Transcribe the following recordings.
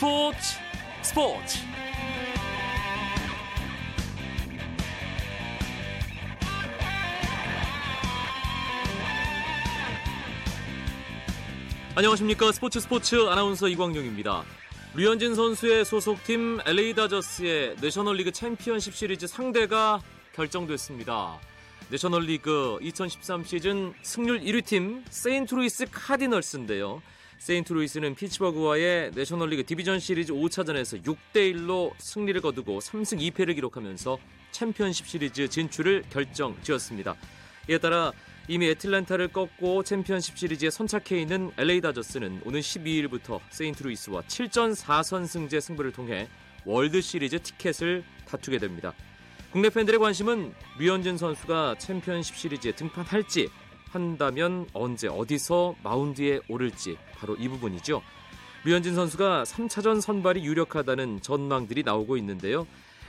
스포츠 스포츠 안녕하십니까 스포츠 스포츠 아나운서 이광용입니다. 류현진 선수의 소속팀 LA 다저스의 내셔널리그 챔피언십 시리즈 상대가 결정됐습니다. 내셔널리그 2013 시즌 승률 1위 팀 세인트루이스 카디널스인데요. 세인트루이스는 피츠버그와의 내셔널리그 디비전 시리즈 5차전에서 6대 1로 승리를 거두고 3승 2패를 기록하면서 챔피언십 시리즈 진출을 결정지었습니다. 이에 따라 이미 애틀랜타를 꺾고 챔피언십 시리즈에 선착해 있는 LA 다저스는 오는 12일부터 세인트루이스와 7전 4선승제 승부를 통해 월드 시리즈 티켓을 다투게 됩니다. 국내 팬들의 관심은 류현진 선수가 챔피언십 시리즈에 등판할지 한다면 언제 어디서 마운드에 오를지 바로 이 부분이죠. 류현진 선수가 3차전 선발이 유력하다는 전망들이 나오고 있는데요.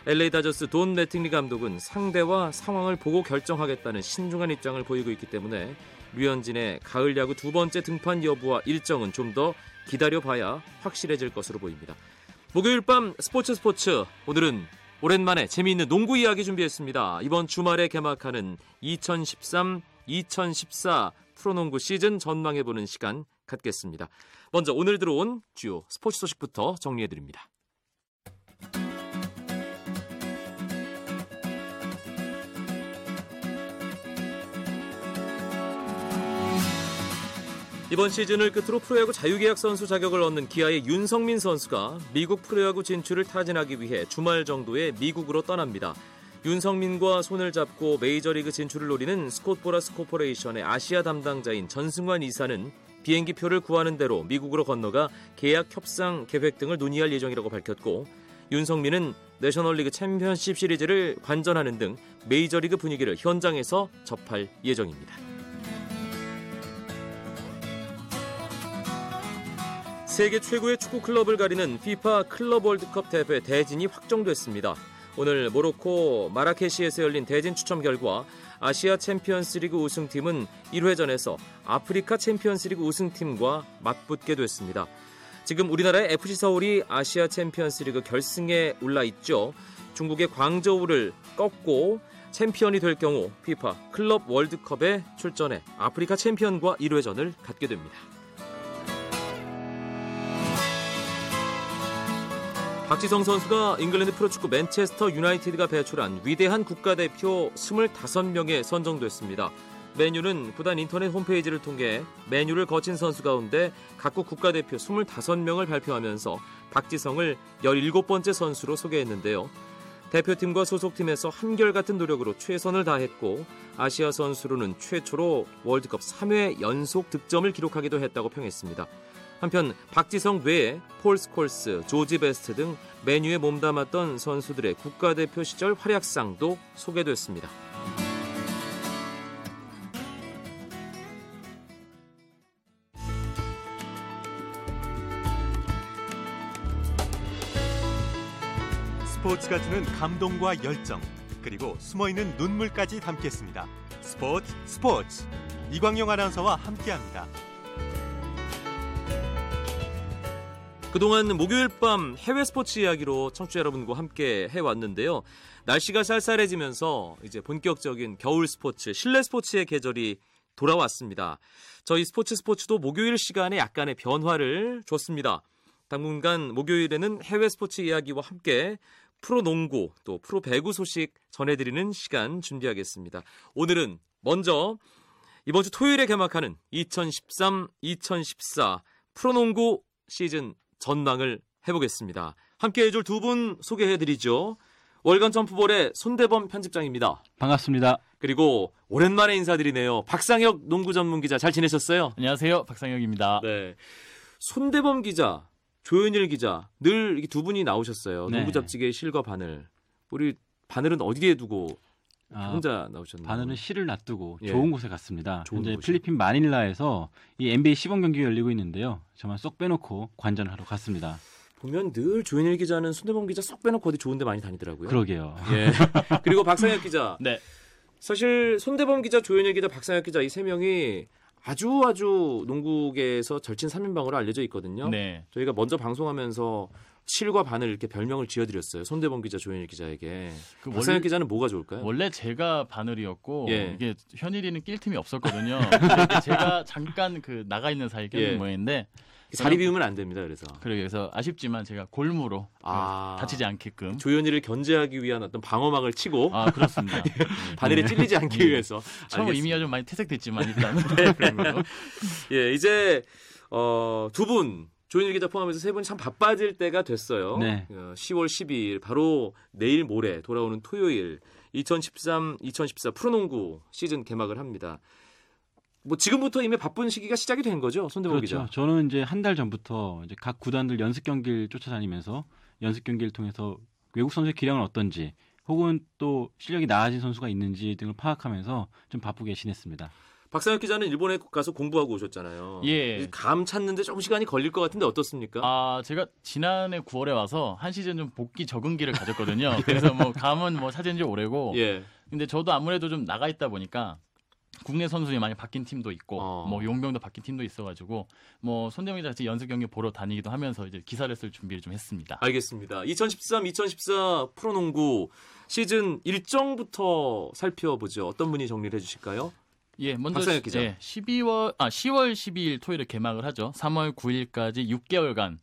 LA 다저스 돈 매팅리 감독은 상대와 상황을 보고 결정하겠다는 신중한 입장을 보이고 있기 때문에 류현진의 가을 야구 두 번째 등판 여부와 일정은 좀 더 기다려봐야 확실해질 것으로 보입니다. 목요일 밤 스포츠 스포츠 오늘은 오랜만에 재미있는 농구 이야기 준비했습니다. 이번 주말에 개막하는 2013-2014 프로농구 시즌 전망해보는 시간 갖겠습니다. 먼저 오늘 들어온 주요 스포츠 소식부터 정리해드립니다. 이번 시즌을 끝으로 프로야구 자유계약 선수 자격을 얻는 기아의 윤성민 선수가 미국 프로야구 진출을 타진하기 위해 주말 정도에 미국으로 떠납니다. 윤석민과 손을 잡고 메이저리그 진출을 노리는 스콧보라스 코퍼레이션의 아시아 담당자인 전승환 이사는 비행기 표를 구하는 대로 미국으로 건너가 계약 협상 계획 등을 논의할 예정이라고 밝혔고 윤석민은 내셔널리그 챔피언십 시리즈를 관전하는 등 메이저리그 분위기를 현장에서 접할 예정입니다. 세계 최고의 축구 클럽을 가리는 FIFA 클럽 월드컵 대회 대진이 확정됐습니다. 오늘 모로코 마라케시에서 열린 대진 추첨 결과 아시아 챔피언스리그 우승팀은 1회전에서 아프리카 챔피언스리그 우승팀과 맞붙게 됐습니다. 지금 우리나라의 FC 서울이 아시아 챔피언스리그 결승에 올라 있죠. 중국의 광저우를 꺾고 챔피언이 될 경우 FIFA 클럽 월드컵에 출전해 아프리카 챔피언과 1회전을 갖게 됩니다. 박지성 선수가 잉글랜드 프로축구 맨체스터 유나이티드가 배출한 위대한 국가대표 25명에 선정됐습니다. 메뉴는 구단 인터넷 홈페이지를 통해 메뉴를 거친 선수 가운데 각국 국가대표 25명을 발표하면서 박지성을 17번째 선수로 소개했는데요. 대표팀과 소속팀에서 한결같은 노력으로 최선을 다했고 아시아 선수로는 최초로 월드컵 3회 연속 득점을 기록하기도 했다고 평했습니다. 한편 박지성 외에 폴 스콜스, 조지 베스트 등 메뉴에 몸담았던 선수들의 국가대표 시절 활약상도 소개됐습니다. 스포츠가 주는 감동과 열정 그리고 숨어있는 눈물까지 담겠습니다. 스포츠 스포츠 이광용 아나운서와 함께합니다. 그동안 목요일 밤 해외 스포츠 이야기로 청취자 여러분과 함께 해왔는데요. 날씨가 쌀쌀해지면서 이제 본격적인 겨울 스포츠, 실내 스포츠의 계절이 돌아왔습니다. 저희 스포츠 스포츠도 목요일 시간에 약간의 변화를 줬습니다. 당분간 목요일에는 해외 스포츠 이야기와 함께 프로 농구 또 프로 배구 소식 전해드리는 시간 준비하겠습니다. 오늘은 먼저 이번 주 토요일에 개막하는 2013-2014 프로농구 시즌 전망을 해보겠습니다. 함께 해줄 두 분 소개해드리죠. 월간 점프볼의 손대범 편집장입니다. 반갑습니다. 그리고 오랜만에 인사드리네요. 박상혁 농구 전문 기자 잘 지내셨어요? 안녕하세요. 박상혁입니다. 네. 손대범 기자, 조현일 기자 늘 두 분이 나오셨어요. 네. 농구 잡지계의 실과 바늘. 우리 바늘은 어디에 두고 아, 혼자 나오셨나요? 바늘은 실을 놔두고 예. 좋은 곳에 갔습니다. 좋은 현재 곳이요? 필리핀 마닐라에서 이 NBA 시범 경기가 열리고 있는데요. 저만 쏙 빼놓고 관전을 하러 갔습니다. 보면 늘 조현일 기자는 손대범 기자 쏙 빼놓고 어디 좋은 데 많이 다니더라고요. 그러게요. 예. 그리고 박상혁 기자. 네. 사실 손대범 기자, 조현일 기자, 박상혁 기자 이 세 명이 아주 아주 농구계에서 절친 3인방으로 알려져 있거든요. 네. 저희가 먼저 방송하면서 실과 반을 이렇게 별명을 지어드렸어요. 손대범 기자, 조현일 기자에게. 그 원래, 기자는 뭐가 좋을까요? 원래 제가 바늘이었고 예. 이게 현일이는 낄 틈이 없었거든요. 제가 잠깐 그 나가 있는 사이에 껴는 예. 모양인데 자리 비우면 안 됩니다. 그래서 그래서 아쉽지만 제가 골무로 아. 그 다치지 않게끔 조현일을 견제하기 위한 어떤 방어막을 치고 아 그렇습니다. 네. 바늘에 찔리지 않기 예. 위해서. 처음 알겠습니다. 이미가 좀 많이 퇴색됐지만 일단 네. 예, 이제 어, 두 분 조현일 기자 포함해서 세 분이 참 바빠질 때가 됐어요. 네. 어, 10월 12일 바로 내일 모레 돌아오는 토요일 2013-2014 프로농구 시즌 개막을 합니다. 뭐 지금부터 이미 바쁜 시기가 시작이 된 거죠, 손대범 그렇죠. 기자. 저는 이제 한 달 전부터 이제 각 구단들 연습 경기를 쫓아다니면서 연습 경기를 통해서 외국 선수의 기량은 어떤지 혹은 또 실력이 나아진 선수가 있는지 등을 파악하면서 좀 바쁘게 지냈습니다. 박상혁 기자는 일본에 가서 공부하고 오셨잖아요. 예. 감 찾는데 좀 시간이 걸릴 것 같은데 어떻습니까? 아 제가 지난해 9월에 와서 한 시즌 좀 복귀 적응기를 가졌거든요. 그래서 뭐 감은 뭐 찾은 지 오래고 예. 근데 저도 아무래도 좀 나가 있다 보니까 국내 선수들이 많이 바뀐 팀도 있고 어. 뭐 용병도 바뀐 팀도 있어가지고 뭐 손대웅 기자 같이 연습 경기 보러 다니기도 하면서 이제 기사를 쓸 준비를 좀 했습니다. 알겠습니다. 2013-2014 프로농구 시즌 일정부터 살펴보죠. 어떤 분이 정리를 해주실까요? 예, 먼저 박상혁 기자. 예, 12월 아 10월 12일 토요일에 개막을 하죠. 3월 9일까지 6개월간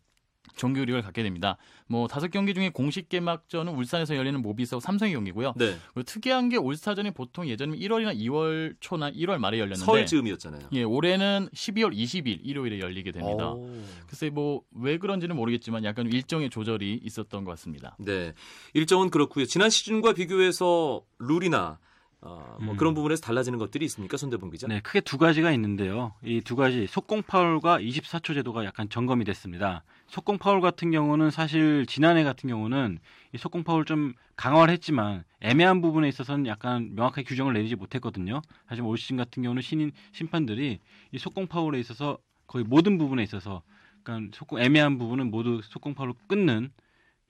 정규 리그를 갖게 됩니다. 뭐 다섯 경기 중에 공식 개막전은 울산에서 열리는 모비스하고 삼성의 경기고요. 네. 그리고 특이한 게 올스타전이 보통 예전에 1월이나 2월 초나 1월 말에 열렸는데 설 즈음이었잖아요. 예, 올해는 12월 20일 일요일에 열리게 됩니다. 오. 글쎄 뭐 왜 그런지는 모르겠지만 약간 일정의 조절이 있었던 것 같습니다. 네. 일정은 그렇고요. 지난 시즌과 비교해서 룰이나 어, 뭐 음. 그런 부분에서 달라지는 것들이 있습니까, 손대범 기자? 네, 크게 두 가지가 있는데요. 이 두 가지 속공 파울과 24초 제도가 약간 점검이 됐습니다. 속공 파울 같은 경우는 사실 지난해 같은 경우는 이 속공 파울 좀 강화를 했지만 애매한 부분에 있어서는 약간 명확하게 규정을 내리지 못했거든요. 하지만 올 시즌 같은 경우는 신인 심판들이 이 속공 파울에 있어서 거의 모든 부분에 있어서 약간 속공 애매한 부분은 모두 속공 파울로 끊는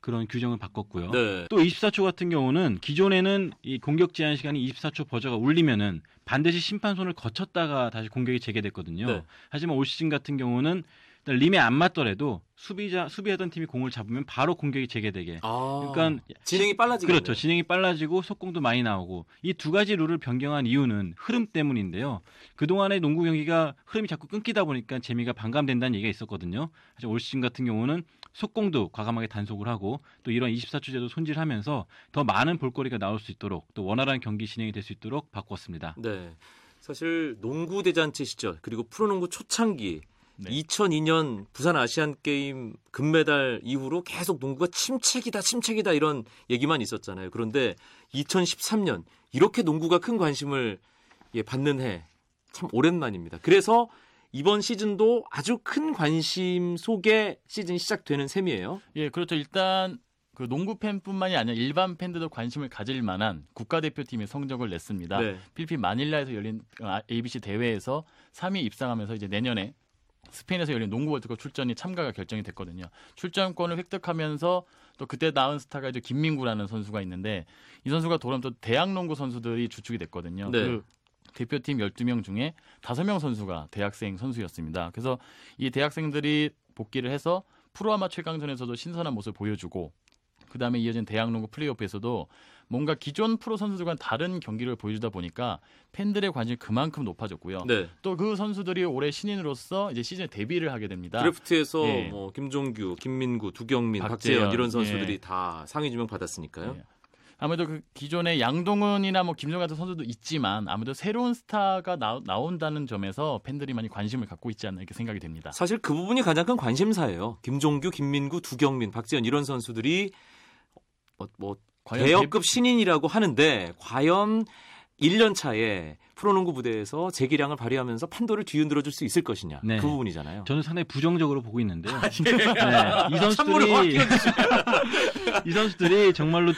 그런 규정을 바꿨고요. 네. 또 24초 같은 경우는 기존에는 이 공격 제한 시간이 24초 버저가 울리면은 반드시 심판 손을 거쳤다가 다시 공격이 재개됐거든요. 네. 하지만 올 시즌 같은 경우는 림에 안 맞더라도 수비자 수비하던 팀이 공을 잡으면 바로 공격이 재개되게. 아, 그러니까 진행이 빨라지게 그렇죠. 진행이 빨라지고 속공도 많이 나오고 이 두 가지 룰을 변경한 이유는 흐름 때문인데요. 그 동안의 농구 경기가 흐름이 자꾸 끊기다 보니까 재미가 반감된다는 얘기가 있었거든요. 하지만 올 시즌 같은 경우는 속공도 과감하게 단속을 하고 또 이런 24초 제도 손질하면서 더 많은 볼거리가 나올 수 있도록 또 원활한 경기 진행이 될 수 있도록 바꾸었습니다. 네. 사실 농구 대잔치 시절 그리고 프로농구 초창기 네. 2002년 부산 아시안 게임 금메달 이후로 계속 농구가 침체기다 침체기다 이런 얘기만 있었잖아요. 그런데 2013년 이렇게 농구가 큰 관심을 예, 받는 해 참 오랜만입니다. 그래서 이번 시즌도 아주 큰 관심 속에 시즌이 시작되는 셈이에요. 예, 그렇죠. 일단 그 농구 팬뿐만이 아니라 일반 팬들도 관심을 가질 만한 국가대표팀의 성적을 냈습니다. 네. 필리핀 마닐라에서 열린 아, ABC 대회에서 3위 입상하면서 이제 내년에 스페인에서 열린 농구 월드컵 출전이 참가가 결정이 됐거든요. 출전권을 획득하면서 또 그때 나온 스타가 이제 김민구라는 선수가 있는데 이 선수가 돌아오면 또 대학 농구 선수들이 주축이 됐거든요. 네. 그 대표팀 12명 중에 5명 선수가 대학생 선수였습니다. 그래서 이 대학생들이 복귀를 해서 프로아마 최강전에서도 신선한 모습을 보여주고 그 다음에 이어진 대학농구 플레이오프에서도 뭔가 기존 프로 선수들과는 다른 경기를 보여주다 보니까 팬들의 관심이 그만큼 높아졌고요. 네. 또그 선수들이 올해 신인으로서 이제 시즌에 데뷔를 하게 됩니다. 드래프트에서 예. 뭐 김종규, 김민구, 두경민, 박재현, 박재현, 이런 선수들이 예. 다 상위 지명 받았으니까요. 예. 아무래도 그 기존의 양동은이나 뭐 김정 같은 선수도 있지만 아무래도 새로운 스타가 나, 나온다는 점에서 팬들이 많이 관심을 갖고 있지 않나 이렇게 생각이 됩니다. 사실 그 부분이 가장 큰 관심사예요. 김종규, 김민구, 두경민, 박지현 이런 선수들이 뭐, 뭐 과연 대역급 신인이라고 하는데 과연 1년 차에 프로농구 부대에서 재기량을 발휘하면서 판도를 뒤흔들어 줄 수 있을 것이냐. 네. 그 부분이잖아요. 저는 상당히 부정적으로 보고 있는데요. 아, 네, 이 찬물을 확 선수들이 이 선수들이 정말로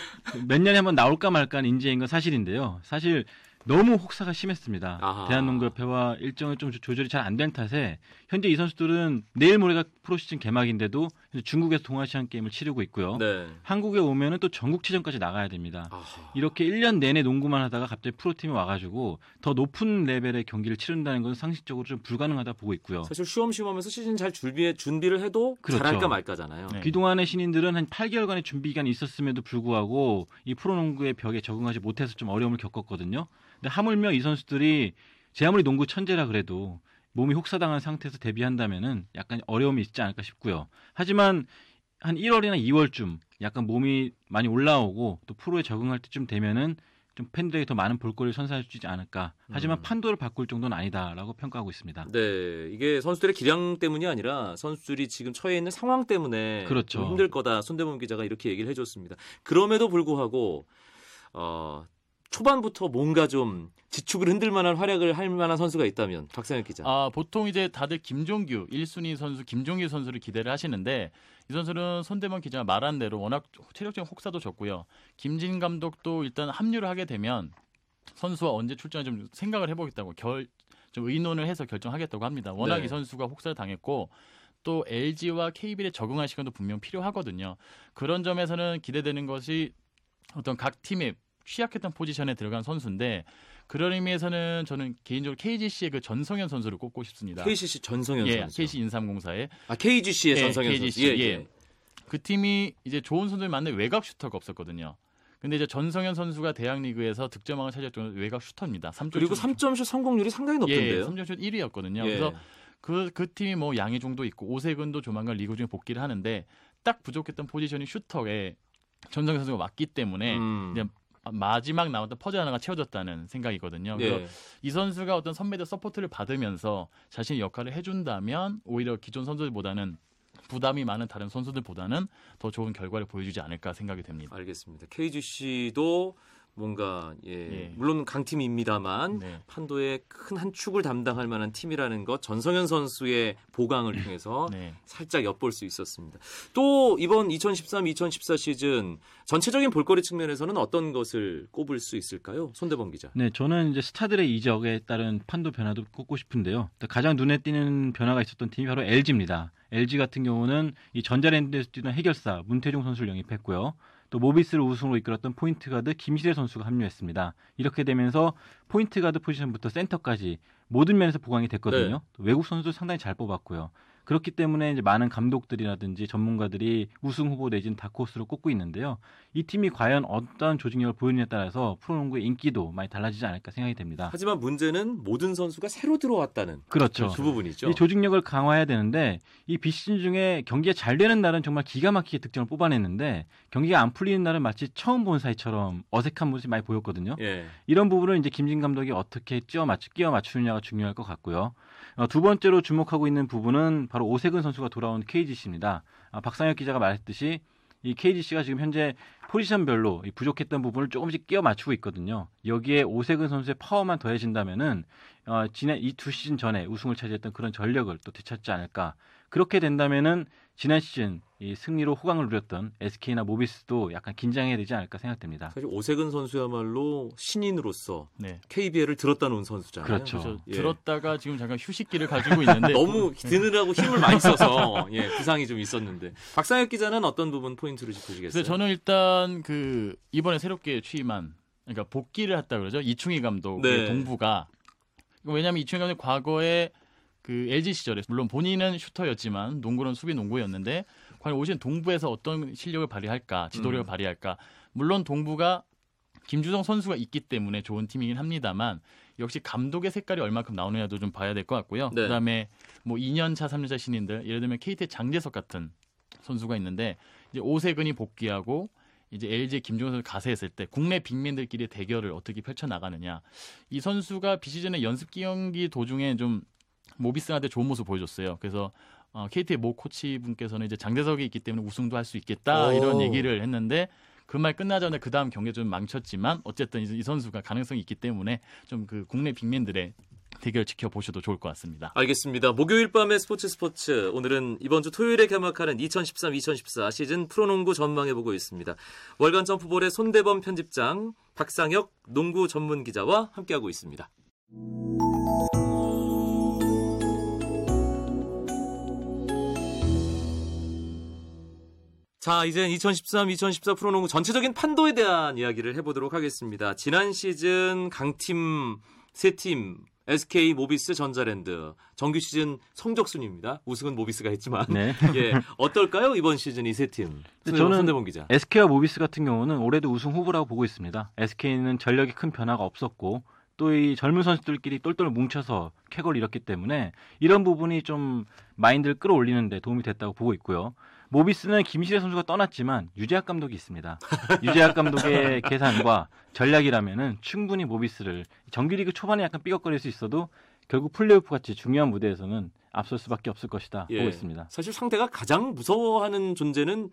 몇 년에 한번 나올까 말까 한 인재인 건 사실인데요. 사실 너무 혹사가 심했습니다. 아하. 대한농구협회와 일정을 좀 조- 조절이 잘 안 된 탓에 현재 이 선수들은 내일 모레가 프로 시즌 개막인데도 현재 중국에서 동아시안 게임을 치르고 있고요. 네. 한국에 오면은 또 전국체전까지 나가야 됩니다. 아하. 이렇게 1년 내내 농구만 하다가 갑자기 프로팀에 와가지고 더 높은 레벨의 경기를 치른다는 건 상식적으로 좀 불가능하다 보고 있고요. 사실 쉬엄쉬엄하면서 시즌 잘 준비해 준비를 해도 그렇죠. 잘할까 말까잖아요. 네. 그동안의 신인들은 한 8개월간의 준비 기간이 있었음에도 불구하고 이 프로농구의 벽에 적응하지 못해서 좀 어려움을 겪었거든요. 근데 하물며 이 선수들이 제 아무리 농구 천재라 그래도 몸이 혹사당한 상태에서 데뷔한다면은 약간 어려움이 있지 않을까 싶고요. 하지만 한 1월이나 2월쯤 약간 몸이 많이 올라오고 또 프로에 적응할 때쯤 되면은 좀 팬들에게 더 많은 볼거리를 선사해 주지 않을까. 하지만 음. 판도를 바꿀 정도는 아니다라고 평가하고 있습니다. 네, 이게 선수들의 기량 때문이 아니라 선수들이 지금 처해 있는 상황 때문에 그렇죠. 좀 힘들 거다. 손대범 기자가 이렇게 얘기를 해줬습니다. 그럼에도 불구하고 어, 초반부터 뭔가 좀 지축을 흔들 만한 활약을 할 만한 선수가 있다면 박상혁 기자. 아, 보통 이제 다들 김종규 1순위 선수 김종규 선수를 기대를 하시는데 이 선수는 손대범 기자가 말한 대로 워낙 체력적인 혹사도 적고요. 김진 감독도 일단 합류를 하게 되면 선수와 언제 출전을 좀 생각을 해보겠다고 결 좀 의논을 해서 결정하겠다고 합니다. 워낙 네. 이 선수가 혹사를 당했고 또 LG와 KBL에 적응할 시간도 분명 필요하거든요. 그런 점에서는 기대되는 것이 어떤 각 팀의 취약했던 포지션에 들어간 선수인데 그런 의미에서는 저는 개인적으로 KGC의 그 전성현 선수를 꼽고 싶습니다. KCC 전성현 예, 선수. KC 인삼공사에 아 KGC의 예, 전성현 KGC, 선수. 예, 예. 예. 그 팀이 이제 좋은 선수들 많은데 외곽 슈터가 없었거든요. 근데 이제 전성현 선수가 대학 리그에서 득점왕을 차지했던 외곽 슈터입니다. 3점 그리고 3점슛 성공률이 상당히 높던데요. 예, 3점슛 1위였거든요. 예. 그래서 그, 그 팀이 뭐 양희종도 있고 오세근도 조만간 리그 중에 복귀를 하는데 딱 부족했던 포지션이 슈터에 전성현 선수가 왔기 때문에 음. 마지막 남았던 퍼즐 하나가 채워졌다는 생각이거든요. 그래서 예. 이 선수가 어떤 선배들 서포트를 받으면서 자신의 역할을 해준다면 오히려 기존 선수들보다는 부담이 많은 다른 선수들보다는 더 좋은 결과를 보여주지 않을까 생각이 됩니다. 알겠습니다. KGC도 뭔가 예, 예. 물론 강팀입니다만 네. 판도의 큰 한 축을 담당할 만한 팀이라는 것 전성현 선수의 보강을 통해서 네. 살짝 엿볼 수 있었습니다. 또 이번 2013-2014 시즌 전체적인 볼거리 측면에서는 어떤 것을 꼽을 수 있을까요? 손대범 기자. 네, 저는 이제 스타들의 이적에 따른 판도 변화도 꼽고 싶은데요. 가장 눈에 띄는 변화가 있었던 팀이 바로 LG입니다. LG 같은 경우는 이 전자랜드에서 뛰던 해결사 문태종 선수를 영입했고요. 또 모비스를 우승으로 이끌었던 포인트 가드 김시래 선수가 합류했습니다. 이렇게 되면서 포인트 가드 포지션부터 센터까지 모든 면에서 보강이 됐거든요. 네. 또 외국 선수 상당히 잘 뽑았고요. 그렇기 때문에 이제 많은 감독들이라든지 전문가들이 우승 후보 내진 다크호스로 꼽고 있는데요. 이 팀이 과연 어떤 조직력을 보이느냐에 따라서 프로농구의 인기도 많이 달라지지 않을까 생각이 됩니다. 하지만 문제는 모든 선수가 새로 들어왔다는 그렇죠. 그 부분이죠. 이 조직력을 강화해야 되는데 이 비시즌 중에 경기가 잘 되는 날은 정말 기가 막히게 득점을 뽑아냈는데 경기가 안 풀리는 날은 마치 처음 본 사이처럼 어색한 모습이 많이 보였거든요. 예. 이런 부분을 이제 김진 감독이 어떻게 끼워 맞추 끼워 맞추느냐가 중요할 것 같고요. 어, 두 번째로 주목하고 있는 부분은 바로 오세근 선수가 돌아온 KGC입니다. 아, 박상혁 기자가 말했듯이 이 KGC가 지금 현재 포지션별로 이 부족했던 부분을 조금씩 끼워 맞추고 있거든요. 여기에 오세근 선수의 파워만 더해진다면은 어, 지난 이 두 시즌 전에 우승을 차지했던 그런 전력을 또 되찾지 않을까. 그렇게 된다면은 지난 시즌 이 승리로 호강을 누렸던 SK나 모비스도 약간 긴장해야 되지 않을까 생각됩니다. 사실 오세근 선수야말로 신인으로서 네. KBL을 들었다 놓은 선수잖아요. 그렇죠. 그래서 예. 들었다가 지금 잠깐 휴식기를 가지고 있는데 너무 드느라고 힘을 많이 써서 예, 부상이 좀 있었는데 박상혁 기자는 어떤 부분 포인트를 짚으시겠어요? 저는 일단 그 이번에 새롭게 취임한 그러니까 복귀를 했다 그러죠 이충희 감독의 네. 동부가 왜냐하면 이충희 감독 과거에 그 LG 시절에 물론 본인은 슈터였지만 농구는 수비 농구였는데 과연 오신 동부에서 어떤 실력을 발휘할까 지도력을 음. 발휘할까 물론 동부가 김주성 선수가 있기 때문에 좋은 팀이긴 합니다만 역시 감독의 색깔이 얼마큼 나오느냐도 좀 봐야 될 것 같고요. 네. 그다음에 뭐 2년 차, 3년 차 신인들 예를 들면 KT 의 장재석 같은 선수가 있는데 이제 오세근이 복귀하고 이제 LG 김종현 선수 가세했을 때 국내 빅맨들끼리의 대결을 어떻게 펼쳐 나가느냐. 이 선수가 비시즌의 연습 경기 도중에 좀 모비스한테 좋은 모습 보여줬어요. 그래서 어, KT의 모 코치 분께서는 이제 장재석이 있기 때문에 우승도 할 수 있겠다 오. 이런 얘기를 했는데 그 말 끝나자마자 그 다음 경기에 좀 망쳤지만 어쨌든 이- 이 선수가 가능성이 있기 때문에 좀 그 국내 빅맨들의 대결 지켜보셔도 좋을 것 같습니다. 알겠습니다. 목요일 밤의 스포츠 스포츠 오늘은 이번 주 토요일에 개막하는 2013-2014 시즌 프로농구 전망해보고 있습니다. 월간 점프볼의 손대범 편집장 박상혁 농구 전문 기자와 함께하고 있습니다. 자, 이제 2013-2014 프로농구 전체적인 판도에 대한 이야기를 해보도록 하겠습니다. 지난 시즌 강팀 세팀 SK, 모비스, 전자랜드 정규 시즌 성적 순입니다. 우승은 모비스가 했지만 네. 예 어떨까요 이번 시즌 이 세 팀? 저는 손대본 기자. SK와 모비스 같은 경우는 올해도 우승 후보라고 보고 있습니다. SK는 전력에 큰 변화가 없었고 또 이 젊은 선수들끼리 똘똘 뭉쳐서 쾌거를 잃었기 때문에 이런 부분이 좀 마인드를 끌어올리는데 도움이 됐다고 보고 있고요. 모비스는 김시래 선수가 떠났지만 유재학 감독이 있습니다. 유재학 감독의 계산과 전략이라면은 충분히 모비스를 정규리그 초반에 약간 삐걱거릴 수 있어도 결국 플레이오프 같이 중요한 무대에서는 앞설 수밖에 없을 것이다 예. 보고 있습니다. 사실 상대가 가장 무서워하는 존재는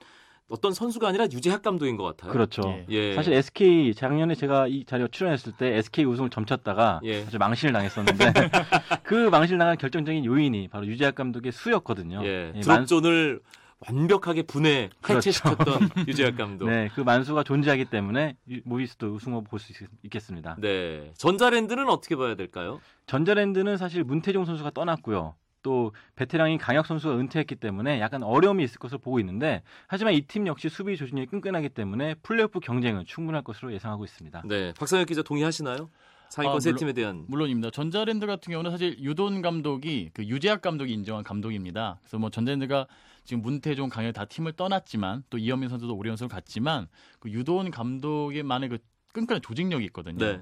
어떤 선수가 아니라 유재학 감독인 것 같아요. 그렇죠. 예. 예. 사실 SK 작년에 제가 이 자리에 출연했을 때 SK 우승을 점쳤다가 예. 사실 망신을 당했었는데 그 망신을 당한 결정적인 요인이 바로 유재학 감독의 수였거든요. 예. 예, 드롭존을 완벽하게 분해 그렇죠. 해체시켰던 유재학 감독. 네, 그 만수가 존재하기 때문에 유- 모비스도 우승 후보 볼 수 있겠습니다. 네. 전자랜드는 어떻게 봐야 될까요? 전자랜드는 사실 문태종 선수가 떠났고요. 또 베테랑인 강혁 선수가 은퇴했기 때문에 약간 어려움이 있을 것으로 보고 있는데 하지만 이 팀 역시 수비 조준이 끈끈하기 때문에 플레이오프 경쟁은 충분할 것으로 예상하고 있습니다. 네. 박상혁 기자 동의하시나요? 상위권 아, 세 물론- 팀에 대한 물론입니다. 전자랜드 같은 경우는 사실 유돈 감독이 그 유재학 감독이 인정한 감독입니다. 그래서 뭐 전자랜드가 지금 문태종, 강현 다 팀을 떠났지만 또 이현민 선수도 오리온스를 갔지만 그 유돈 감독의 만의 그 끈끈한 조직력이 있거든요. 네.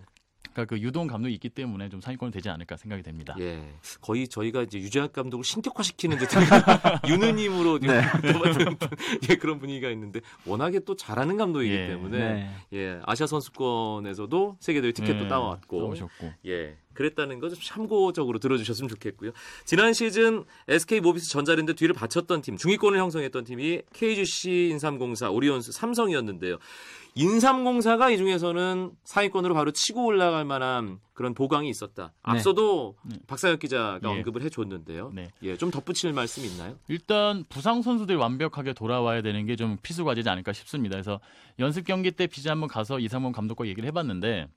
그러니까 그 유돈 감독이 있기 때문에 좀 상위권이 되지 않을까 생각이 됩니다. 예. 거의 저희가 이제 유재학 감독을 신격화시키는 듯한 유느님으로 네. 예, 그런 분위기가 있는데 워낙에 또 잘하는 감독이기 예. 때문에 네. 예, 아시아 선수권에서도 세계대회 티켓도 네, 따왔고 따오셨고. 예, 그랬다는 거 좀 참고적으로 들어주셨으면 좋겠고요. 지난 시즌 SK 모비스 전자랜드 뒤를 바쳤던 팀, 중위권을 형성했던 팀이 KGC, 인삼공사, 오리온스, 삼성이었는데요. 인삼공사가 이 중에서는 상위권으로 바로 치고 올라갈 만한 그런 보강이 있었다. 앞서도 네. 박사혁 기자가 예. 언급을 해줬는데요. 네. 예, 좀 덧붙일 말씀 있나요? 일단 부상 선수들이 완벽하게 돌아와야 되는 게 좀 필수 과제지 않을까 싶습니다. 그래서 연습 경기 때 비자 한번 가서 이상범 감독과 얘기를 해봤는데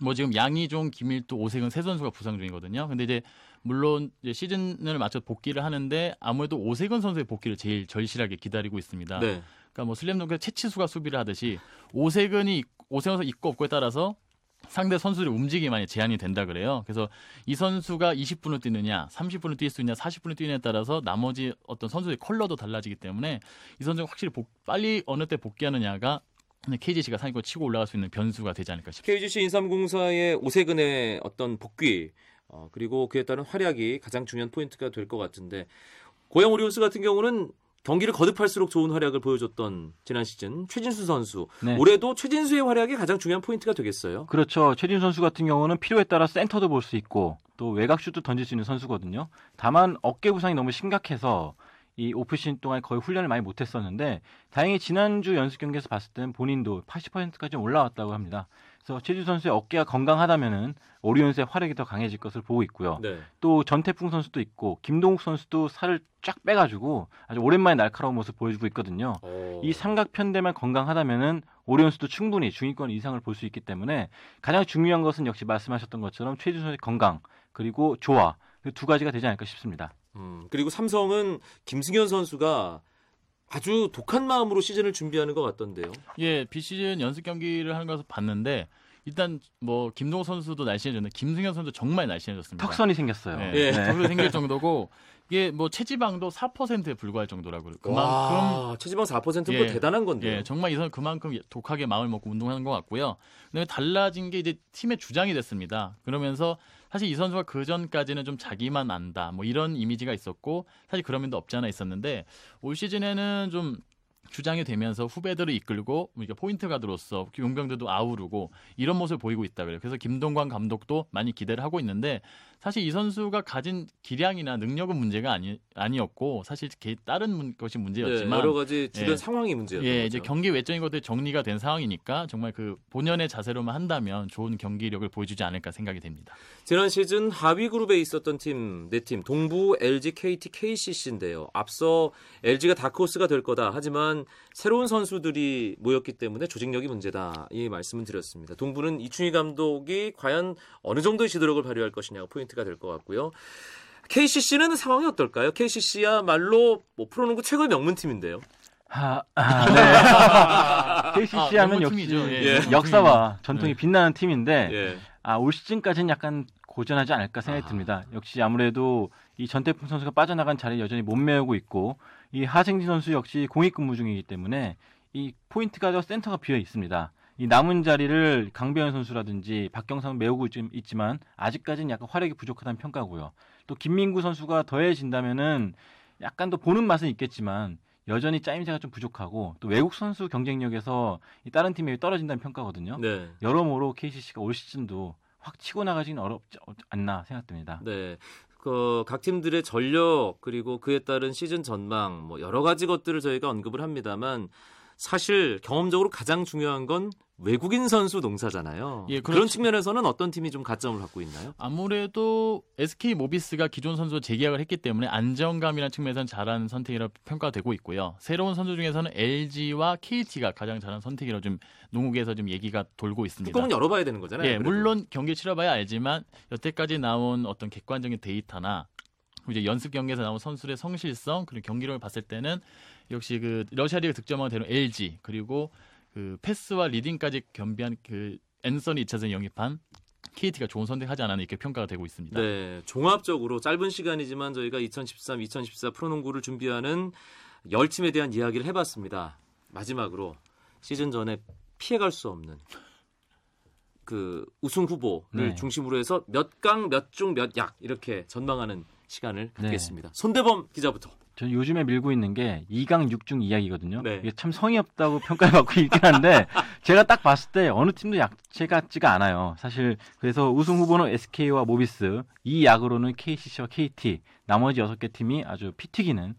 뭐 지금 양희종, 김일두, 오세근 세 선수가 부상 중이거든요. 근데 이제 물론 이제 시즌을 맞춰 복귀를 하는데 아무래도 오세근 선수의 복귀를 제일 절실하게 기다리고 있습니다. 네. 그러니까 뭐 슬램덩크 채치수가 수비를 하듯이 오세근이 있- 오세근 선수 있고 없고에 따라서 상대 선수들의 움직임이 많이 제한이 된다 그래요. 그래서 이 선수가 20분을 뛰느냐, 30분을 뛸 수 있냐, 40분을 뛰느냐에 따라서 나머지 어떤 선수의 컬러도 달라지기 때문에 이 선수가 확실히 복- 빨리 어느 때 복귀하느냐가 KGC가 상위권 치고 올라갈 수 있는 변수가 되지 않을까 싶습니다. KGC 인삼공사의 오세근의 어떤 복귀 어, 그리고 그에 따른 활약이 가장 중요한 포인트가 될 것 같은데 고양 오리온스 같은 경우는 경기를 거듭할수록 좋은 활약을 보여줬던 지난 시즌 최진수 선수 네. 올해도 최진수의 활약이 가장 중요한 포인트가 되겠어요. 그렇죠. 최진수 선수 같은 경우는 필요에 따라 센터도 볼 수 있고 또 외곽 슛도 던질 수 있는 선수거든요. 다만 어깨 부상이 너무 심각해서 이 오프 시즌 동안 거의 훈련을 많이 못했었는데 다행히 지난주 연습 경기에서 봤을 땐 본인도 80%까지 올라왔다고 합니다. 그래서 최진수 선수의 어깨가 건강하다면은 오리온스의 활약이 더 강해질 것을 보고 있고요. 네. 또 전태풍 선수도 있고 김동욱 선수도 살을 쫙 빼가지고 아주 오랜만에 날카로운 모습 보여주고 있거든요. 어, 이 삼각 편대만 건강하다면은 오리온스도 충분히 중위권 이상을 볼 수 있기 때문에 가장 중요한 것은 역시 말씀하셨던 것처럼 최준 선수의 건강 그리고 조화 그두 가지가 되지 않을까 싶습니다. 음, 그리고 삼성은 김승현 선수가 아주 독한 마음으로 시즌을 준비하는 것 같던데요. 예, 비시즌 연습 경기를 하는 것을 봤는데 일단 뭐 김동호 선수도 날씬해졌는데 김승현 선수 정말 날씬해졌습니다. 턱선이 생겼어요. 네, 예. 정도 생길 정도고 이게 뭐 체지방도 4%에 불과할 정도라고 그만큼 와, 체지방 4%는 뭐 예. 대단한 건데요. 예, 정말 이 선수 그만큼 독하게 마음을 먹고 운동하는 것 같고요. 그다음에 달라진 게 이제 팀의 주장이 됐습니다. 그러면서 사실 이 선수가 그 전까지는 좀 자기만 안다, 뭐 이런 이미지가 있었고 사실 그런 면도 없지 않아 있었는데 올 시즌에는 좀 주장이 되면서 후배들을 이끌고 이렇게 포인트 가드로서 용병들도 아우르고 이런 모습을 보이고 있다 그래요. 그래서 김동관 감독도 많이 기대를 하고 있는데 사실 이 선수가 가진 기량이나 능력은 문제가 아니 아니었고 사실 개- 다른 문- 것이 네, 문제였지만 여러 가지 주변 예. 상황이 문제였던 예, 거죠. 이제 경기 외적인 것들이 정리가 된 상황이니까 정말 그 본연의 자세로만 한다면 좋은 경기력을 보여주지 않을까 생각이 됩니다. 지난 시즌 하위 그룹에 있었던 팀 네팀 동부 LG, KT, KCC인데요. 앞서 LG가 다크호스가 될 거다. 하지만 새로운 선수들이 모였기 때문에 조직력이 문제다. 이 말씀을 드렸습니다. 동부는 이충희 감독이 과연 어느 정도의 지도력을 발휘할 것이냐가 포인트 가 될 것 같고요. KCC는 상황이 어떨까요? KCC야말로 뭐 프로농구 최고의 명문팀인데요. 아, 아, 네. KCC 아, 하면 역시 명문팀이죠. 예, 예. 역사와 전통이 네. 빛나는 팀인데 예. 아, 올 시즌까지는 약간 고전하지 않을까 생각이 아. 듭니다. 역시 아무래도 이 전태풍 선수가 빠져나간 자리를 여전히 못 메우고 있고 이 하승진 선수 역시 공익 근무 중이기 때문에 이 포인트가 더 센터가 비어 있습니다. 이 남은 자리를 강병현 선수라든지 박경상 메우고 있- 있지만 아직까지는 약간 화력이 부족하다는 평가고요. 또 김민구 선수가 더해진다면은 약간 더 보는 맛은 있겠지만 여전히 짜임새가 좀 부족하고 또 외국 선수 경쟁력에서 이 다른 팀에 떨어진다는 평가거든요. 네. 여러모로 KCC가 올 시즌도 확 치고 나가지는 어렵지 않나 생각됩니다. 네. 그각 팀들의 전력 그리고 그에 따른 시즌 전망 뭐 여러 가지 것들을 저희가 언급을 합니다만 사실 경험적으로 가장 중요한 건 외국인 선수 농사잖아요. 예, 그런 그렇죠. 측면에서는 어떤 팀이 좀 가점을 갖고 있나요? 아무래도 SK 모비스가 기존 선수와 재계약을 했기 때문에 안정감이라는 측면에서는 잘한 선택이라고 평가되고 있고요. 새로운 선수 중에서는 LG와 KT가 가장 잘한 선택이라고 좀 농구계에서 좀 얘기가 돌고 있습니다. 뚜껑은 열어봐야 되는 거잖아요. 예, 그래도. 물론 경기 치러봐야 알지만 여태까지 나온 어떤 객관적인 데이터나 이제 연습 경기에서 나온 선수들의 성실성 그리고 경기력을 봤을 때는 역시 그 러시아 리그 득점왕 되는 LG 그리고 그 패스와 리딩까지 겸비한 그 앤서니 2차전 영입한 KT가 좋은 선택하지 않았나 이렇게 평가가 되고 있습니다. 네, 종합적으로 짧은 시간이지만 저희가 2013, 2014 프로농구를 준비하는 열 팀에 대한 이야기를 해봤습니다. 마지막으로 시즌 전에 피해갈 수 없는 그 우승 후보를 네. 중심으로 해서 몇 강, 몇 중, 몇 약 이렇게 전망하는 시간을 네. 갖겠습니다. 손대범 기자부터. 저 요즘에 밀고 있는 게 2강 6중 이야기거든요. 네. 이게 참 성의 없다고 평가를 받고 있긴 한데 제가 딱 봤을 때 어느 팀도 약체 같지가 않아요. 사실 그래서 우승 후보는 SK와 모비스, 이 약으로는 KCC와 KT, 나머지 6개 팀이 아주 피 튀기는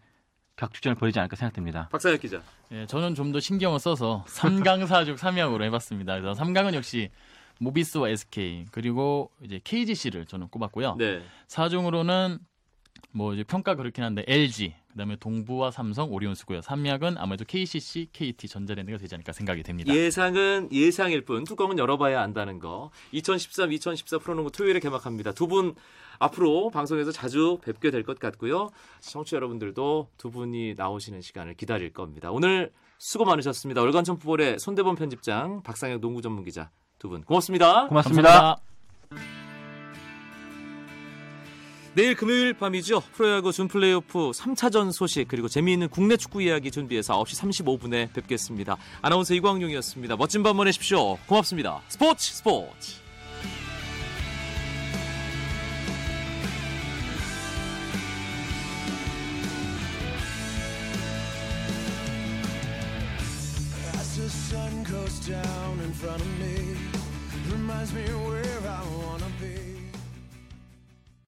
격투전을 벌이지 않을까 생각됩니다. 박사혁 기자. 예, 저는 좀 더 신경을 써서 3강 4중 3약으로 해봤습니다. 그래서 3강은 역시 모비스와 SK 그리고 이제 KGC를 저는 꼽았고요. 네. 4중으로는 뭐 이제 평가 그렇긴 한데 LG 그다음에 동부와 삼성 오리온스고요. 3약은 아무래도 KCC, KT 전자랜드가 되지 않을까 생각이 됩니다. 예상은 예상일 뿐 뚜껑은 열어봐야 안다는 거. 2013, 2014 프로농구 토요일에 개막합니다. 두 분 앞으로 방송에서 자주 뵙게 될 것 같고요. 청취자 여러분들도 두 분이 나오시는 시간을 기다릴 겁니다. 오늘 수고 많으셨습니다. 월간 점프볼의 손대범 편집장, 박상혁 농구 전문 기자 두 분 고맙습니다. 고맙습니다. 감사합니다. 내일 금요일 밤이죠. 프로야구 준 플레이오프 3차전 소식 그리고 재미있는 국내 축구 이야기 준비해서 9시 35분에 뵙겠습니다. 아나운서 이광용이었습니다. 멋진 밤 보내십시오. 고맙습니다. 스포츠 스포츠. Down in front of me, reminds me